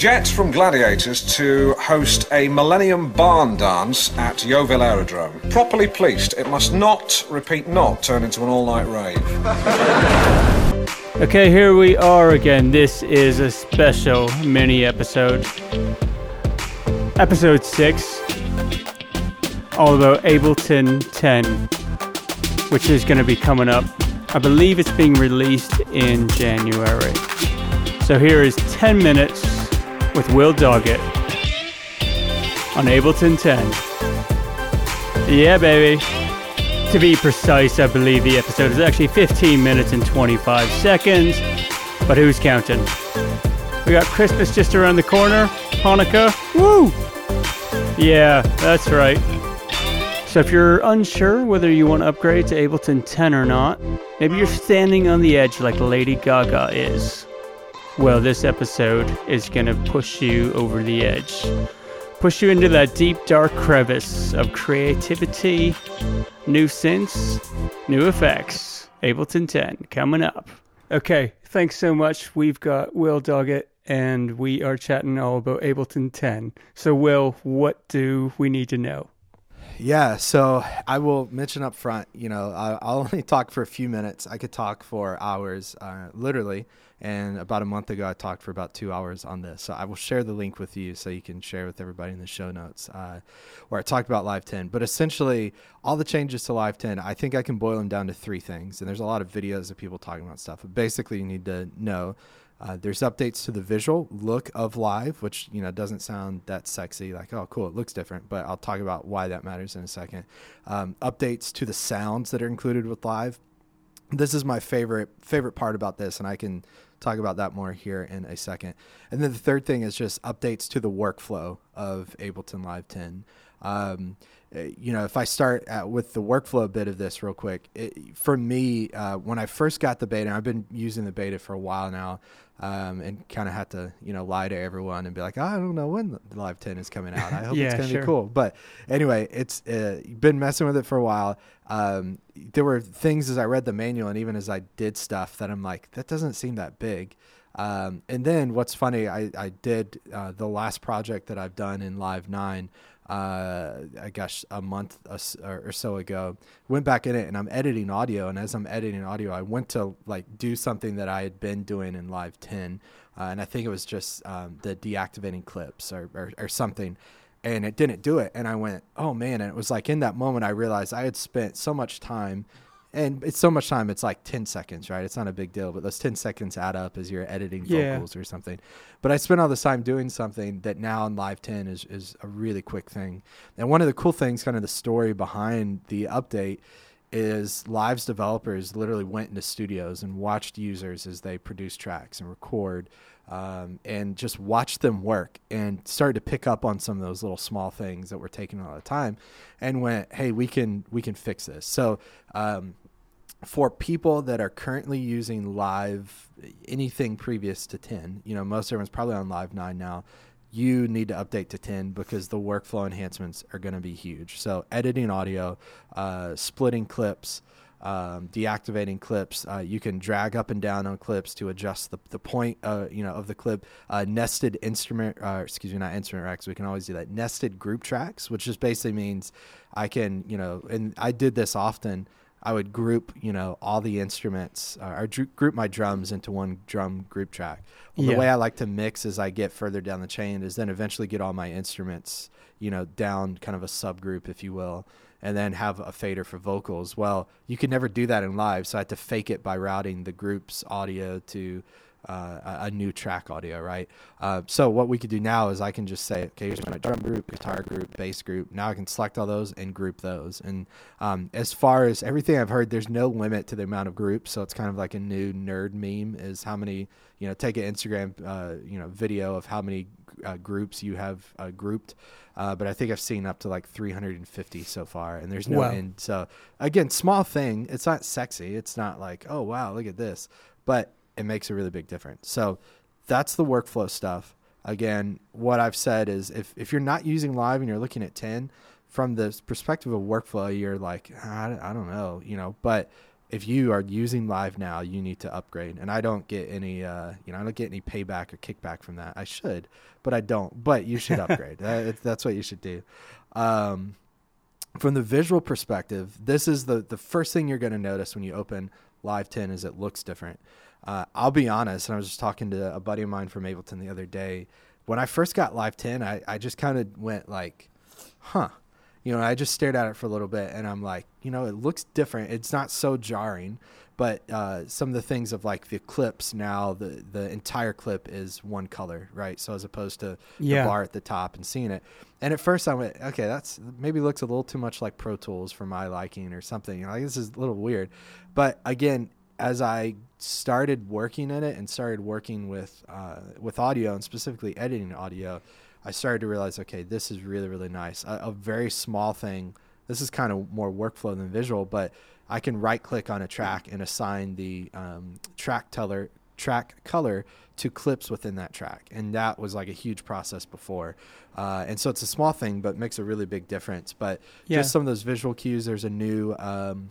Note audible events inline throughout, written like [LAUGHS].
Jets from Gladiators to host a Millennium Barn Dance at Yeovil Aerodrome. Properly policed, it must not, repeat not, turn into an all night rave. Okay, here we are again. This is a special mini episode. Episode 6, all about Ableton 10, which is going to be coming up. I believe it's being released in January. So here is 10 minutes with Will Doggett on Ableton 10. Yeah, baby. To be precise, I believe the episode is actually 15 minutes and 25 seconds, but who's counting? We got Christmas just around the corner, Hanukkah. Woo! Yeah, that's right. So if you're unsure whether you want to upgrade to Ableton 10 or not, maybe you're standing on the edge like Lady Gaga is. Well, this episode is going to push you over the edge. Push you into that deep, dark crevice of creativity, new synths, new effects. Ableton 10 coming up. Okay, thanks so much. We've got Will Doggett and we are chatting all about Ableton 10. So, Will, what do we need to know? Yeah, so I will mention up front, you know, I'll only talk for a few minutes. I could talk for hours, uh, literally. And about a month ago, I talked for about two hours on this. So I will share the link with you so you can share with everybody in the show notes uh, where I talked about Live 10. But essentially, all the changes to Live 10, I think I can boil them down to three things. And there's a lot of videos of people talking about stuff. But basically, you need to know uh, there's updates to the visual look of live, which you know doesn't sound that sexy. Like, oh, cool, it looks different. But I'll talk about why that matters in a second. Um, updates to the sounds that are included with live. This is my favorite favorite part about this, and I can talk about that more here in a second. And then the third thing is just updates to the workflow of Ableton Live 10. Um, eh, you know, if I start at, with the workflow bit of this real quick, it, for me, uh, when I first got the beta, I've been using the beta for a while now, um, and kind of had to, you know, lie to everyone and be like, I don't know when the Live 10 is coming out. I [LAUGHS] hope yeah, it's going to sure. be cool. But anyway, it's uh, been messing with it for a while. Um, there were things as I read the manual and even as I did stuff that I'm like, that doesn't seem that big. Um, and then what's funny, I, I did uh, the last project that I've done in Live 9 uh, I guess a month or so ago. Went back in it and I'm editing audio. And as I'm editing audio, I went to like do something that I had been doing in Live 10, uh, and I think it was just um, the deactivating clips or, or, or something. And it didn't do it. And I went, oh man. And it was like in that moment, I realized I had spent so much time and it's so much time it's like 10 seconds right? It's not a big deal but those 10 seconds add up as you're editing Yeah. vocals or something. But i spent all this time doing something that now in live 10 is, is a really quick thing. And one of the cool things kind of the story behind the update is live's developers literally went into studios and watched users as they produce tracks and record um, and just watched them work and started to pick up on some of those little small things that were taking a lot of time and went hey we can we can fix this. So um, for people that are currently using live anything previous to 10 you know most everyone's probably on live 9 now you need to update to 10 because the workflow enhancements are going to be huge. So editing audio uh, splitting clips um, deactivating clips uh, you can drag up and down on clips to adjust the, the point uh, you know of the clip. Uh, nested instrument uh, excuse me not instrument racks we can always do that. Nested group tracks which just basically means i can you know and i did this often I would group, you know, all the instruments uh, or dr- group my drums into one drum group track. Well, Yeah. The way I like to mix as I get further down the chain is then eventually get all my instruments, you know, down kind of a subgroup, if you will, and then have a fader for vocals. Well, you could never do that in live, so I had to fake it by routing the group's audio to uh, a, new track audio, right? Uh, so what we could do now is I can just say, okay, here's my drum group, guitar group, bass group. Now I can select all those and group those. And um, as far as everything I've heard, there's no limit to the amount of groups. So it's kind of like a new nerd meme is how many, you know, take an Instagram, uh, you know, video of how many uh, groups you have uh, grouped. Uh, but I think I've seen up to like 350 so far, and there's no Wow. end. So again, small thing. It's not sexy. It's not like, oh wow, look at this. But it makes a really big difference. So that's the workflow stuff. Again, what I've said is if, if you're not using live and you're looking at 10, from the perspective of workflow, you're like, I, I don't know, you know, but if you are using live now, you need to upgrade. And I don't get any, uh, you know, I don't get any payback or kickback from that. I should, but I don't. But you should upgrade. [LAUGHS] that, that's what you should do. Um, from the visual perspective, this is the the first thing you're going to notice when you open Live 10 is it looks different. Uh, I'll be honest, and I was just talking to a buddy of mine from Ableton the other day. When I first got Live 10, I, I just kind of went like, huh. You know, I just stared at it for a little bit and I'm like, you know, it looks different. It's not so jarring, but uh, some of the things of like the clips now, the, the entire clip is one color, right? So as opposed to Yeah. the bar at the top and seeing it. And at first I went, okay, that's maybe looks a little too much like Pro Tools for my liking or something. You know, like this is a little weird. But again, as I started working in it and started working with uh, with audio and specifically editing audio, I started to realize, okay, this is really really nice. A, a very small thing. This is kind of more workflow than visual, but I can right click on a track and assign the um, track color track color to clips within that track, and that was like a huge process before. Uh, and so it's a small thing, but makes a really big difference. But Yeah. just some of those visual cues. There's a new um,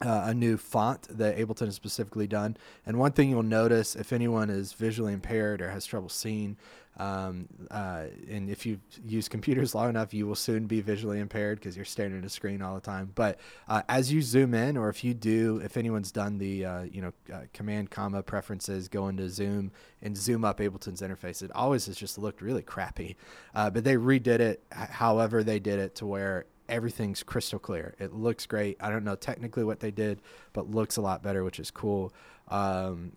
uh, a new font that Ableton has specifically done. And one thing you'll notice if anyone is visually impaired or has trouble seeing, um, uh, and if you use computers long enough, you will soon be visually impaired because you're staring at a screen all the time. But uh, as you zoom in, or if you do, if anyone's done the uh, you know uh, command comma preferences, go into Zoom and zoom up Ableton's interface, it always has just looked really crappy. Uh, but they redid it, however they did it, to where everything's crystal clear. It looks great. I don't know technically what they did, but looks a lot better, which is cool. Um,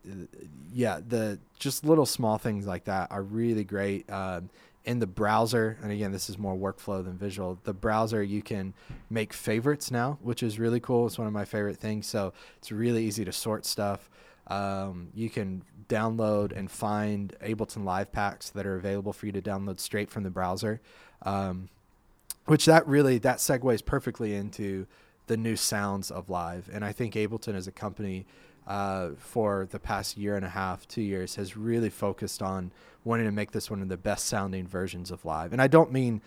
yeah, the just little small things like that are really great. Um, in the browser, and again, this is more workflow than visual. The browser, you can make favorites now, which is really cool. It's one of my favorite things. So it's really easy to sort stuff. Um, you can download and find Ableton Live packs that are available for you to download straight from the browser. Um, which that really that segues perfectly into the new sounds of live. And i think ableton as a company uh, for the past year and a half two years has really focused on wanting to make this one of the best sounding versions of live. And i don't mean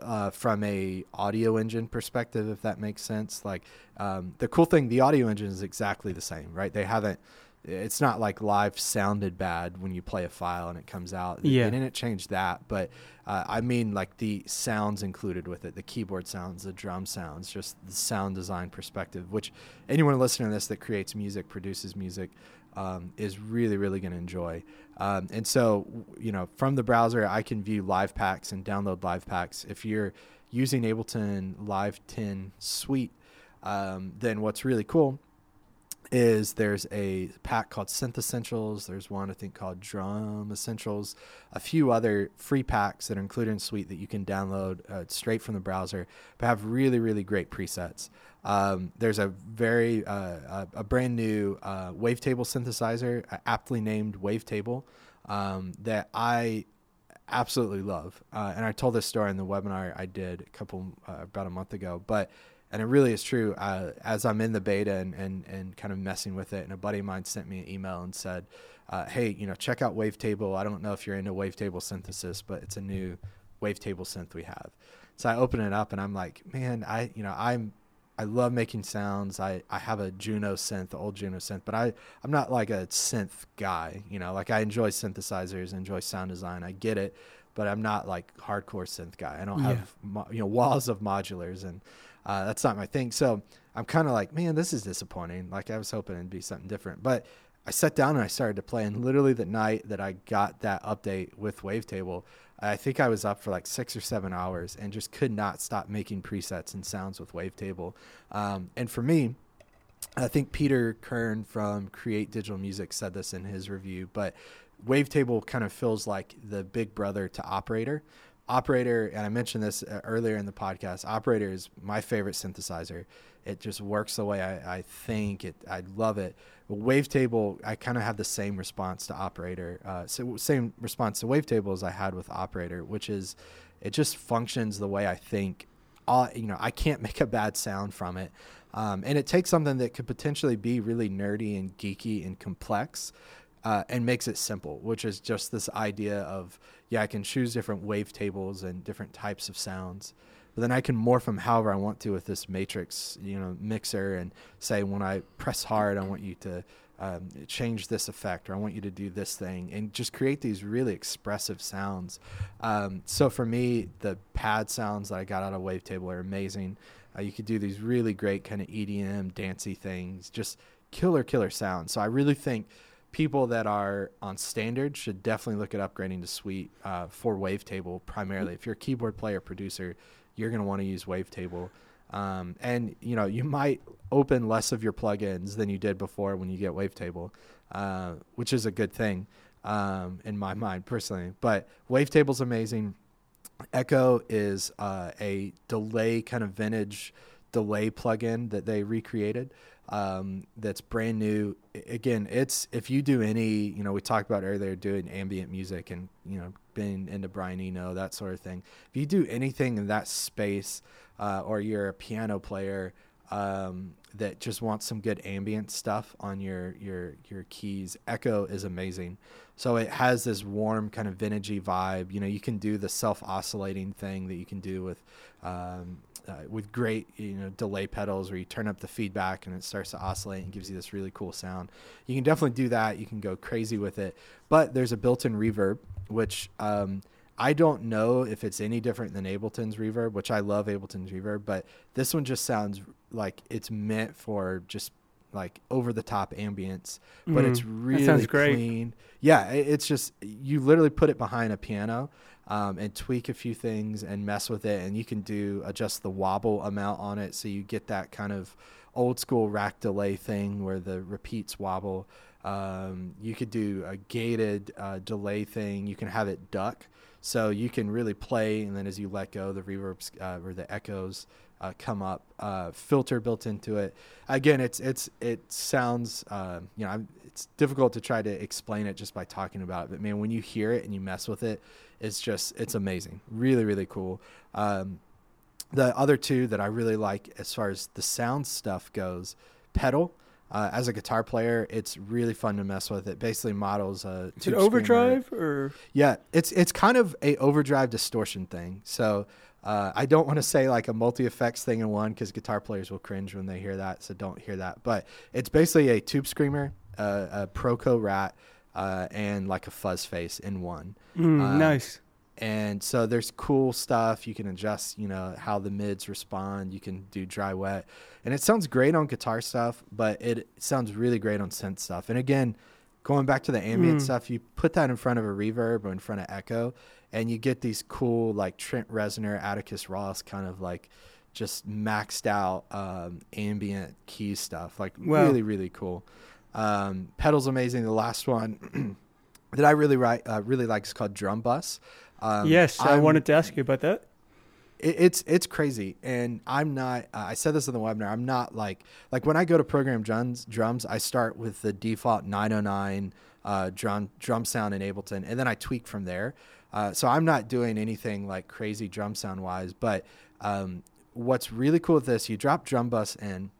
uh, from a audio engine perspective if that makes sense. Like um, the cool thing the audio engine is exactly the same right? They haven't it's not like live sounded bad when you play a file and it comes out. Yeah. They didn't change that, but uh, I mean like the sounds included with it, the keyboard sounds, the drum sounds, just the sound design perspective, which anyone listening to this that creates music, produces music, um, is really, really going to enjoy. Um, and so, you know, from the browser, I can view live packs and download live packs. If you're using Ableton Live 10 Suite, um, then what's really cool is there's a pack called Synth Essentials. There's one I think called Drum Essentials. A few other free packs that are included in Suite that you can download uh, straight from the browser, but have really really great presets. Um, there's a very uh, a, brand new uh, wavetable synthesizer, aptly named Wavetable, um, that I absolutely love. Uh, and I told this story in the webinar I did a couple uh, about a month ago, but and it really is true. Uh, as I'm in the beta and, and and kind of messing with it, and a buddy of mine sent me an email and said, uh, "Hey, you know, check out Wavetable. I don't know if you're into Wavetable synthesis, but it's a new Wavetable synth we have." So I open it up and I'm like, "Man, I you know I'm." I love making sounds. I, I have a Juno synth, the old Juno synth, but I, I'm not like a synth guy, you know, like I enjoy synthesizers, enjoy sound design. I get it, but I'm not like hardcore synth guy. I don't Yeah. have, mo- you know, walls of modulars and, uh, that's not my thing. So I'm kind of like, man, this is disappointing. Like I was hoping it'd be something different, but I sat down and I started to play. And literally the night that I got that update with Wavetable, I think I was up for like six or seven hours and just could not stop making presets and sounds with Wavetable. Um, and for me, I think Peter Kirn from Create Digital Music said this in his review, but Wavetable kind of feels like the big brother to Operator. Operator, and I mentioned this uh, earlier in the podcast. Operator is my favorite synthesizer. It just works the way I, I think it. I love it. Wavetable, I kind of have the same response to Operator, uh, so same response to Wavetable as I had with Operator, which is it just functions the way I think. All, you know, I can't [LAUGHS] make a bad sound from it. Um, and it takes something that could potentially be really nerdy and geeky and complex uh, and makes it simple, which is just this idea of, yeah, I can choose different wave tables and different types of sounds. but then I can morph them however I want to with this matrix, you know, mixer, and say when I press hard, I want you to um, change this effect, or I want you to do this thing, and just create these really expressive sounds. Um, so for me, the pad sounds that I got out of Wavetable are amazing. Uh, you could do these really great kind of EDM, dancey things, just killer, killer sounds. So I really think people that are on standard should definitely look at upgrading to Suite uh, for Wavetable primarily. If you're a keyboard player producer, you're going to want to use Wavetable. Um, and you know you might open less of your plugins than you did before when you get Wavetable, uh, which is a good thing um, in my mind personally. But Wavetable's amazing. Echo is uh, a delay kind of vintage delay plugin that they recreated um, that's brand new. Again, it's if you do any, you know, we talked about earlier doing ambient music and you know being into Brian Eno that sort of thing. If you do anything in that space, uh, or you're a piano player um, that just wants some good ambient stuff on your your your keys, Echo is amazing. So it has this warm kind of vintagey vibe. You know, you can do the self oscillating thing that you can do with um, uh, with great you know delay pedals where you turn up the feedback and it starts to oscillate and gives you this really cool sound. You can definitely do that. You can go crazy with it, but there's a built-in reverb which um, I don't know if it's any different than Ableton's reverb, which I love Ableton's reverb, but this one just sounds like it's meant for just like over the top ambience, but Mm, it's really sounds great. clean. Yeah, it's just you literally put it behind a piano um, and tweak a few things and mess with it, and you can do adjust the wobble amount on it, so you get that kind of old school rack delay thing where the repeats wobble. Um, you could do a gated uh, delay thing. You can have it duck, so you can really play, and then as you let go, the reverbs uh, or the echoes uh, come up. Uh, filter built into it. Again, it's it's it sounds uh, you know I'm, it's difficult to try to explain it just by talking about it, but man, when you hear it and you mess with it, it's just it's amazing. Really, really cool. Um, the other two that I really like as far as the sound stuff goes, pedal. Uh, as a guitar player, it's really fun to mess with. It basically models a Is it tube screamer. overdrive or Yeah, it's it's kind of a overdrive distortion thing. So uh, I don't want to say like a multi effects thing in one because guitar players will cringe when they hear that. So don't hear that. But it's basically a tube screamer, uh, a Proco Rat, uh, and like a fuzz face in one. Mm, nice? And so there's cool stuff. You can adjust, you know, how the mids respond. You can do dry wet. And it sounds great on guitar stuff, but it sounds really great on synth stuff. And again, going back to the ambient Mm. stuff, you put that in front of a reverb or in front of echo, and you get these cool, like Trent Reznor, Atticus Ross kind of like just maxed out um, ambient key stuff. Like Wow. really, really cool. Um, pedals amazing. The last one [CLEARS THROAT] that I really, ri- uh, really like is called Drum Bus. Um, yes, I I'm- wanted to ask you about that. it, it's it's crazy and i'm not uh, i said this in the webinar i'm not like like when i go to program drums drums i start with the default 909 uh, drum drum sound in ableton and then i tweak from there uh, so i'm not doing anything like crazy drum sound wise but um, what's really cool with this you drop drum bus in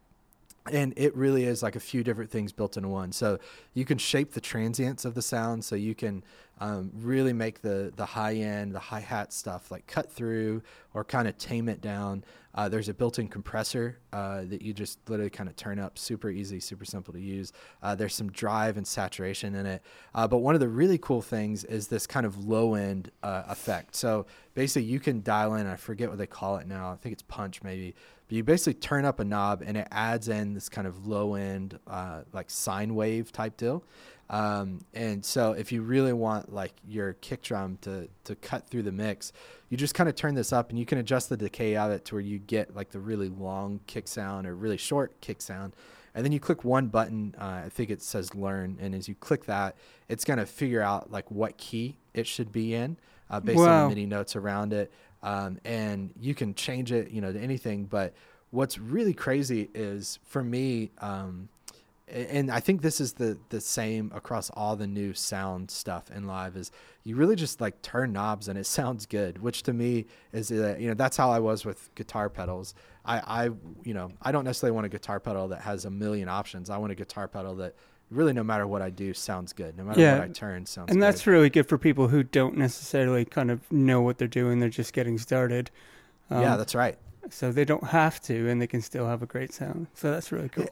and it really is like a few different things built into one. So you can shape the transients of the sound, so you can um, really make the the high end, the hi hat stuff like cut through or kind of tame it down. Uh, there's a built-in compressor uh, that you just literally kind of turn up, super easy, super simple to use. Uh, there's some drive and saturation in it, uh, but one of the really cool things is this kind of low end uh, effect. So basically, you can dial in. I forget what they call it now. I think it's punch maybe but you basically turn up a knob and it adds in this kind of low end uh, like sine wave type deal. Um, and so if you really want like your kick drum to, to cut through the mix you just kind of turn this up and you can adjust the decay of it to where you get like the really long kick sound or really short kick sound. And then you click one button uh, i think it says learn. And as you click that it's going to figure out like what key it should be in uh, based on the MIDI notes around it um, and you can change it you know to anything. But what's really crazy is for me um, and I think this is the the same across all the new sound stuff in live is you really just like turn knobs and it [LAUGHS] sounds good which to me is uh, you know that's how I was with guitar pedals. I I you know I don't necessarily want a guitar pedal that has a million options. I want a guitar pedal that really no matter what I do sounds good no matter Yeah. what I turn sounds And good. that's really good for people who don't necessarily kind of know what they're doing. They're just getting started. yeah, Um, that's right. so they don't have to, and they can still have a great sound. So that's really cool.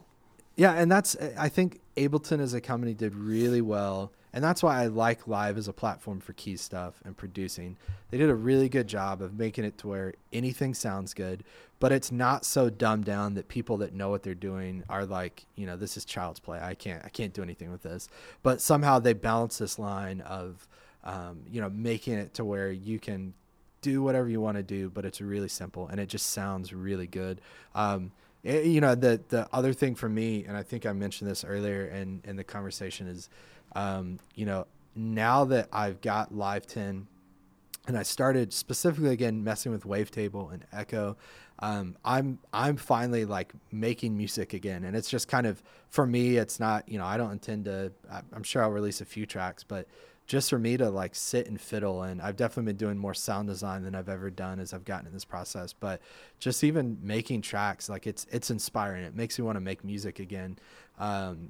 Yeah, and that's I think Ableton as a company did really well, and that's why I like Live as a platform for key stuff and producing. They did a really good job of making it to where anything sounds good, but it's not so dumbed down that people that know what they're doing are like, you know, this is child's play. I can't I can't do anything with this. But somehow they balance this line of, um, you know, making it to where you can do whatever you want to do, but it's really simple and it just sounds really good. Um, eh, you know, the the other thing for me, and I think I mentioned this earlier in in the conversation is, um, you know, now that I've got Live 10 and I started specifically again messing with Wavetable and Echo. Um, I'm I'm finally like making music again, and it's just kind of for me. It's not you know I don't intend to. I'm sure I'll release a few tracks, but just for me to like sit and fiddle, and I've definitely been doing more sound design than I've ever done as I've gotten in this process. But just even making tracks, like it's it's inspiring. It makes me want to make music again. Um,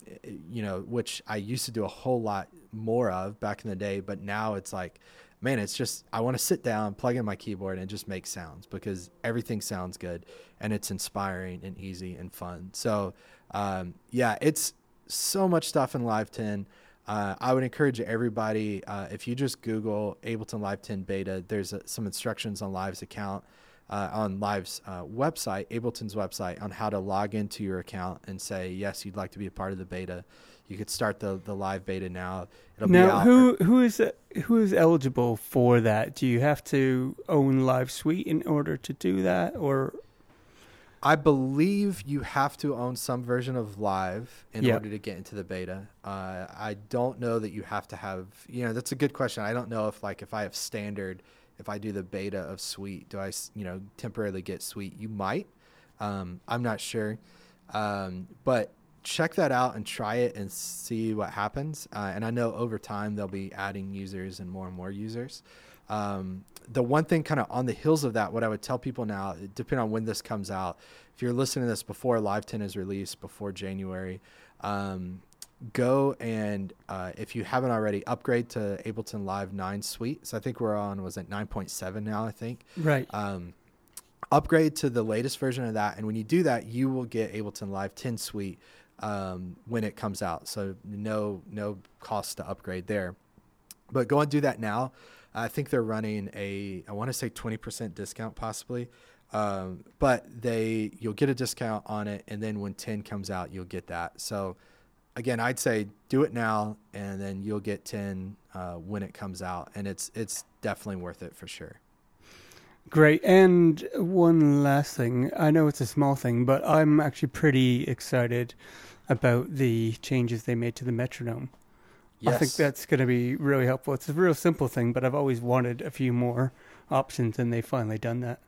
you know, which I used to do a whole lot more of back in the day, but now it's like man, it's just I want to sit down, plug in my keyboard, and just make sounds because everything sounds good and it's inspiring and easy and fun. So, um, yeah, it's so much stuff in Live 10. Uh, I would encourage everybody uh, if you just Google Ableton Live 10 beta. There's uh some instructions on Live's account. Uh, on Live's uh, website, Ableton's website, on how to log into your account and say yes, you'd like to be a part of the beta. You could start the the live beta now. It'll Now, who who is who is eligible for that? Do you have to own Live Suite in order to do that, or I believe you have to own some version of Live in Yeah. order to get into the beta. Uh, I don't know that you have to have. You know, that's a good question. I don't know if like if I have standard, if I do the beta of Suite, do I you know temporarily get Suite? You might. Um, I'm not sure, um, but check that out and try it and see what happens. Uh, and I know over time they'll be adding users and more and more users. Um, the one thing kind of on the heels of that, what I would tell people now, depending on when this comes out, if you're listening to this before Live 10 is released, before January, um, go and uh, if you haven't already, upgrade to Ableton Live 9 Suite. So I think we're on, was it 9.7 now, I think right? um, upgrade to the latest version of that. And when you do that, you will get Ableton Live 10 Suite um, when it comes out. So no no cost to upgrade there. But go and do that now. I think they're running a I want to say 20% discount possibly. Um, but they you'll get a discount on it and then when 10 comes out you'll get that. So again, I'd say do it now and then you'll get 10 uh, when it comes out and it's it's definitely worth it for sure. Great. And one last thing. I know it's a small thing, but I'm actually pretty excited about the changes they made to the metronome. I think that's going to be really helpful. It's a real simple thing, but I've always wanted a few more options, and they've finally done that.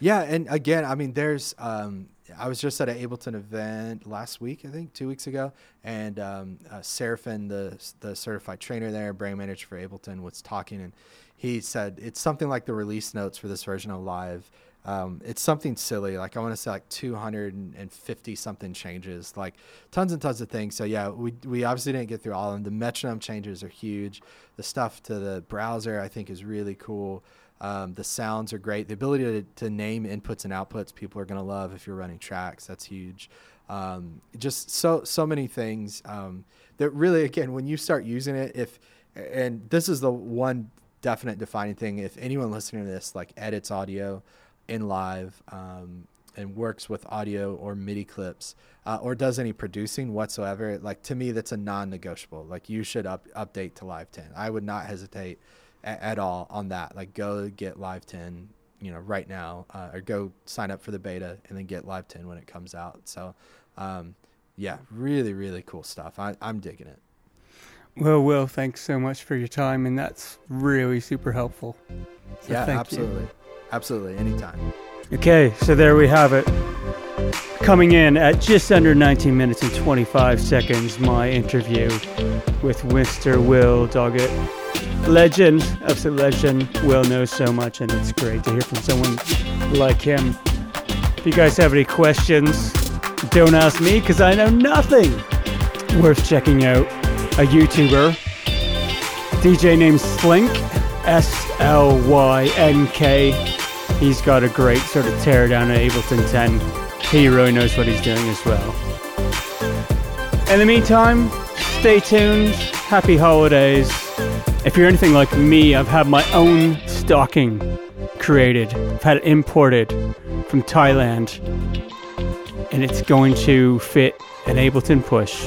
Yeah, and again, I mean, there's. Um, I was just at an Ableton event last week, I think, two weeks ago, and um, uh, Seraphin, the the certified trainer there, brand manager for Ableton, was talking, and he said it's something like the release notes for this version of Live. Um, it's something silly, like I want to say like 250 something changes, like tons and tons of things. So yeah, we we obviously didn't get through all of them. The metronome changes are huge. The stuff to the browser, I think, is really cool. Um, the sounds are great. The ability to, to name inputs and outputs, people are going to love if you're running tracks. That's huge. Um, just so so many things um, that really, again, when you start using it, if and this is the one definite defining thing. If anyone listening to this like edits audio in live um, and works with audio or MIDI clips uh, or does any producing whatsoever, like to me, that's a non-negotiable. Like you should up, update to Live 10. I would not hesitate a- at all on that. Like go get Live 10, you know, right now, uh, or go sign up for the beta and then get Live 10 when it comes out. So, um, yeah, really, really cool stuff. I, I'm digging it. Well, Will, thanks so much for your time, and that's really super helpful. So yeah, thank you. Absolutely, anytime. Okay, so there we have it. Coming in at just under 19 minutes and 25 seconds, my interview with Mr. Will Doggett. Legend, absolute legend. Will knows so much, and it's great to hear from someone like him. If you guys have any questions, don't ask me because I know nothing. Worth checking out. A YouTuber, DJ named Slynk, S L Y N K. He's got a great sort of tear down at Ableton 10. He really knows what he's doing as well. In the meantime, stay tuned. Happy holidays. If you're anything like me, I've had my own stocking created. I've had it imported from Thailand. And it's going to fit an Ableton push.